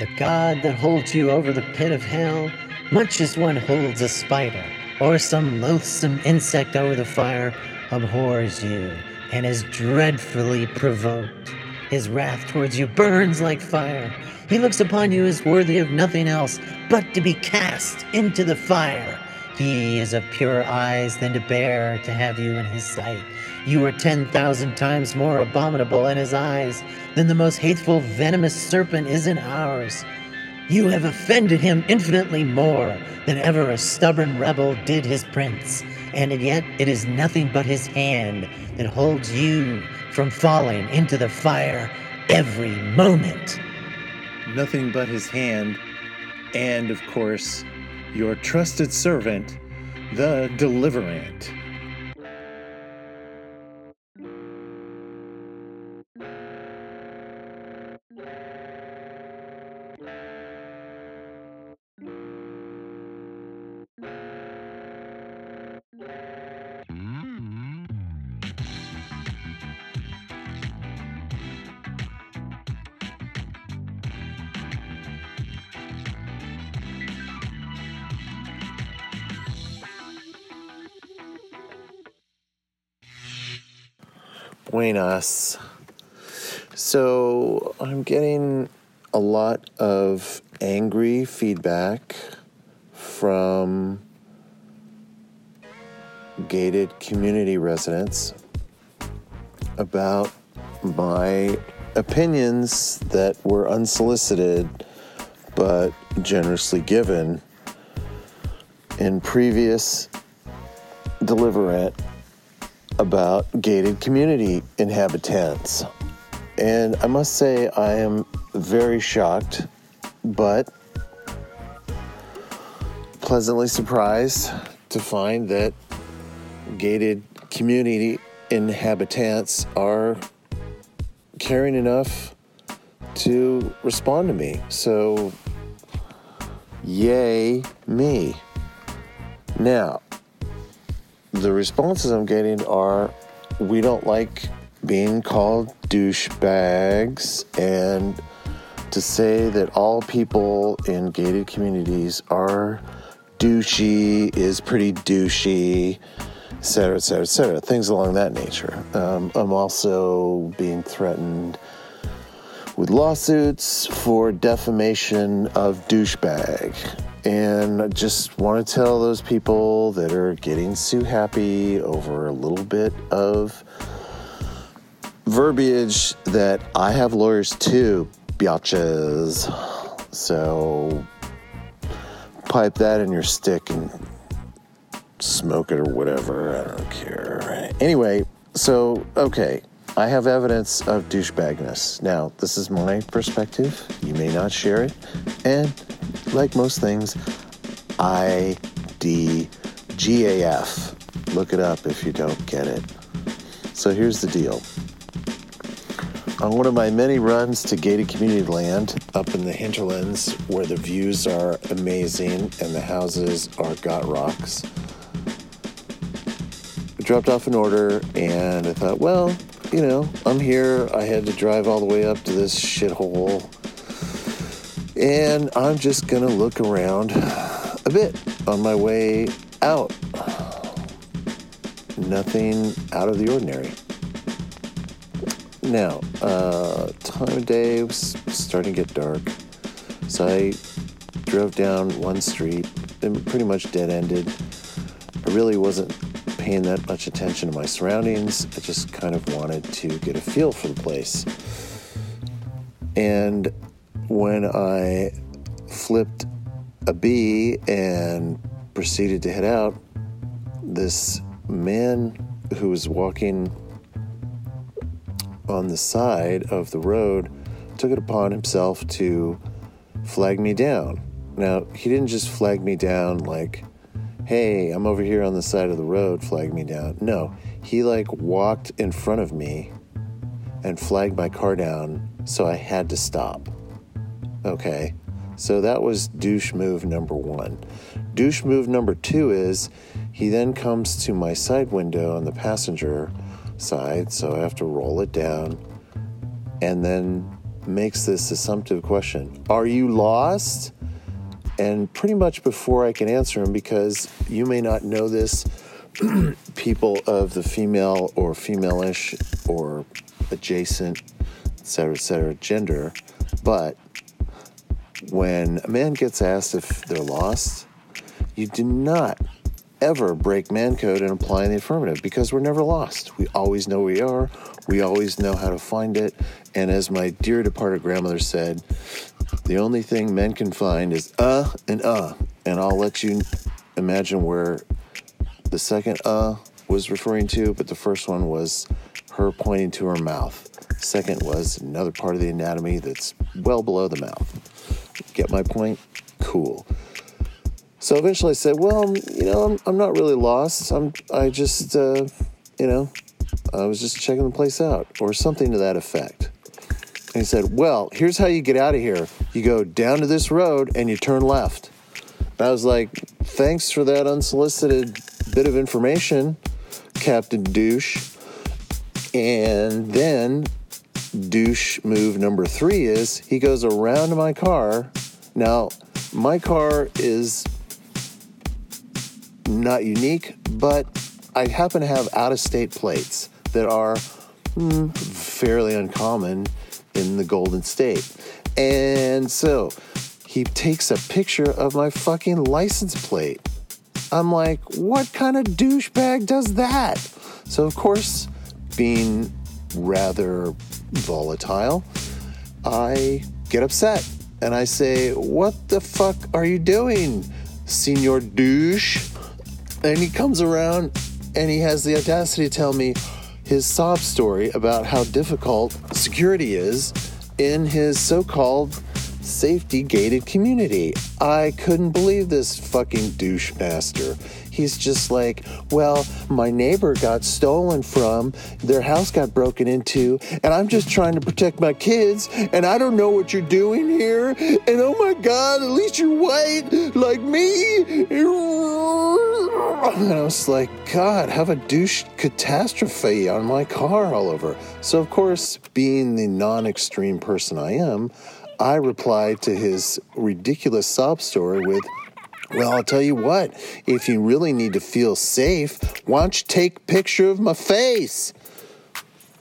The God that holds you over the pit of hell, much as one holds a spider or some loathsome insect over the fire, abhors you and is dreadfully provoked. His wrath towards you burns like fire. He looks upon you as worthy of nothing else but to be cast into the fire. He is of purer eyes than to bear to have you in his sight. You are ten thousand times more abominable in his eyes than the most hateful venomous serpent is in ours. You have offended him infinitely more than ever a stubborn rebel did his prince, and yet it is nothing but his hand that holds you from falling into the fire every moment. Nothing but his hand, and of course, your trusted servant, the Deliverant. Buenas. So I'm getting a lot of angry feedback from gated community residents about my opinions that were unsolicited but generously given in previous Deliverant about gated community inhabitants. And I must say, I am very shocked, but pleasantly surprised to find that gated community inhabitants are caring enough to respond to me. So, yay, me. Now, the responses I'm getting are we don't like being called douchebags and to say that all people in gated communities are douchey is pretty douchey, et cetera, et cetera, et cetera. Things along that nature. Um, I'm also being threatened with lawsuits for defamation of douchebag. And I just want to tell those people that are getting sue happy over a little bit of verbiage that I have lawyers too, biatches. So pipe that in your stick and smoke it or whatever. I don't care. Anyway, so, okay. I have evidence of douchebagness. Now, this is my perspective. You may not share it. And like most things, IDGAF. Look it up if you don't get it. So here's the deal. On one of my many runs to gated community land up in the hinterlands where the views are amazing and the houses are got rocks, I dropped off an order and I thought, well, you know, I'm here. I had to drive all the way up to this shithole. And I'm just to look around a bit on my way out. Nothing out of the ordinary. Now, uh, time of day was starting to get dark. So I drove down one street and pretty much dead ended. I really wasn't paying that much attention to my surroundings. I just kind of wanted to get a feel for the place. And when I flipped a B and proceeded to head out, this man who was walking on the side of the road took it upon himself to flag me down. Now, he didn't just flag me down like, hey, I'm over here on the side of the road, flag me down. No, he like walked in front of me and flagged my car down, so I had to stop. Okay, so that was douche move number one. Douche move number two is he then comes to my side window on the passenger side, so I have to roll it down and then makes this assumptive question Are you lost? And pretty much before I can answer him, because you may not know this, people of the female or femaleish or adjacent, et cetera, et cetera, gender, but when a man gets asked if they're lost, you do not ever break man code and apply in the affirmative because we're never lost. We always know where we are, we always know how to find it. And as my dear departed grandmother said, the only thing men can find is uh and uh. And I'll let you imagine where the second uh was referring to, but the first one was her pointing to her mouth. Second was another part of the anatomy that's well below the mouth. Get my point? Cool. So eventually I said, well, you know, I'm, I'm not really lost. I'm, I just, uh, you know, I was just checking the place out or something to that effect. And he said, well, here's how you get out of here. You go down to this road and you turn left. And I was like, thanks for that unsolicited bit of information, Captain Douche. And then douche move number three is he goes around my car. Now, my car is not unique, but I happen to have out of state plates that are mm, fairly uncommon in the Golden State. And so he takes a picture of my fucking license plate. I'm like, what kind of douchebag does that? So, of course, being rather volatile, I get upset and I say, What the fuck are you doing, Senor Douche? And he comes around and he has the audacity to tell me his sob story about how difficult security is in his so called safety gated community. I couldn't believe this fucking douche master. He's just like, well, my neighbor got stolen from, their house got broken into, and I'm just trying to protect my kids, and I don't know what you're doing here. And oh my God, at least you're white like me. And I was like, God, have a douche catastrophe on my car all over. So, of course, being the non extreme person I am, I replied to his ridiculous sob story with, well, I'll tell you what, if you really need to feel safe, why don't you take a picture of my face?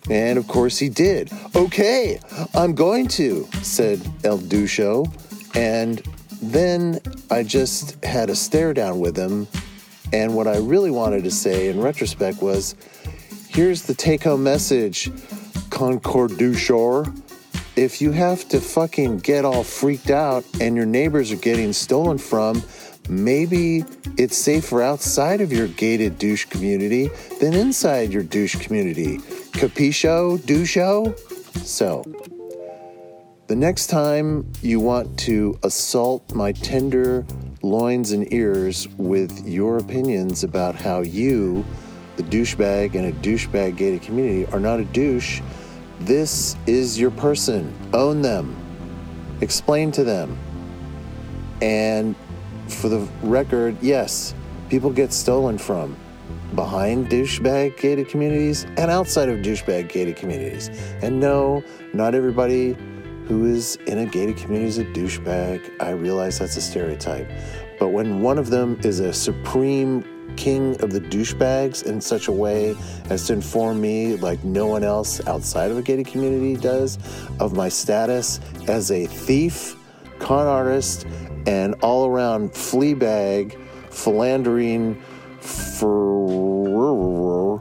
And of course he did. Okay, I'm going to, said El Ducho. And then I just had a stare down with him. And what I really wanted to say in retrospect was here's the take home message, Concord Duchor. If you have to fucking get all freaked out and your neighbors are getting stolen from, maybe it's safer outside of your gated douche community than inside your douche community. Capisco, doucho? So, the next time you want to assault my tender loins and ears with your opinions about how you, the douchebag in a douchebag gated community, are not a douche, this is your person. Own them. Explain to them. And for the record, yes, people get stolen from behind douchebag gated communities and outside of douchebag gated communities. And no, not everybody who is in a gated community is a douchebag. I realize that's a stereotype. But when one of them is a supreme king of the douchebags in such a way as to inform me, like no one else outside of a gated community does, of my status as a thief, con artist, and all around flea bag, philandering, for,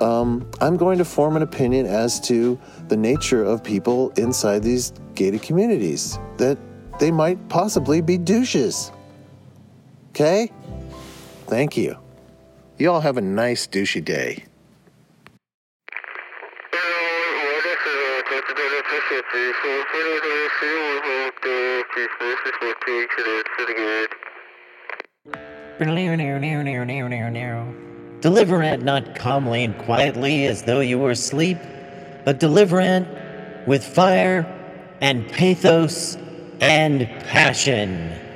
um, I'm going to form an opinion as to the nature of people inside these gated communities that they might possibly be douches. Okay? Thank you. You all have a nice douchey day. Deliverant not calmly and quietly as though you were asleep, but deliverant with fire and pathos and passion.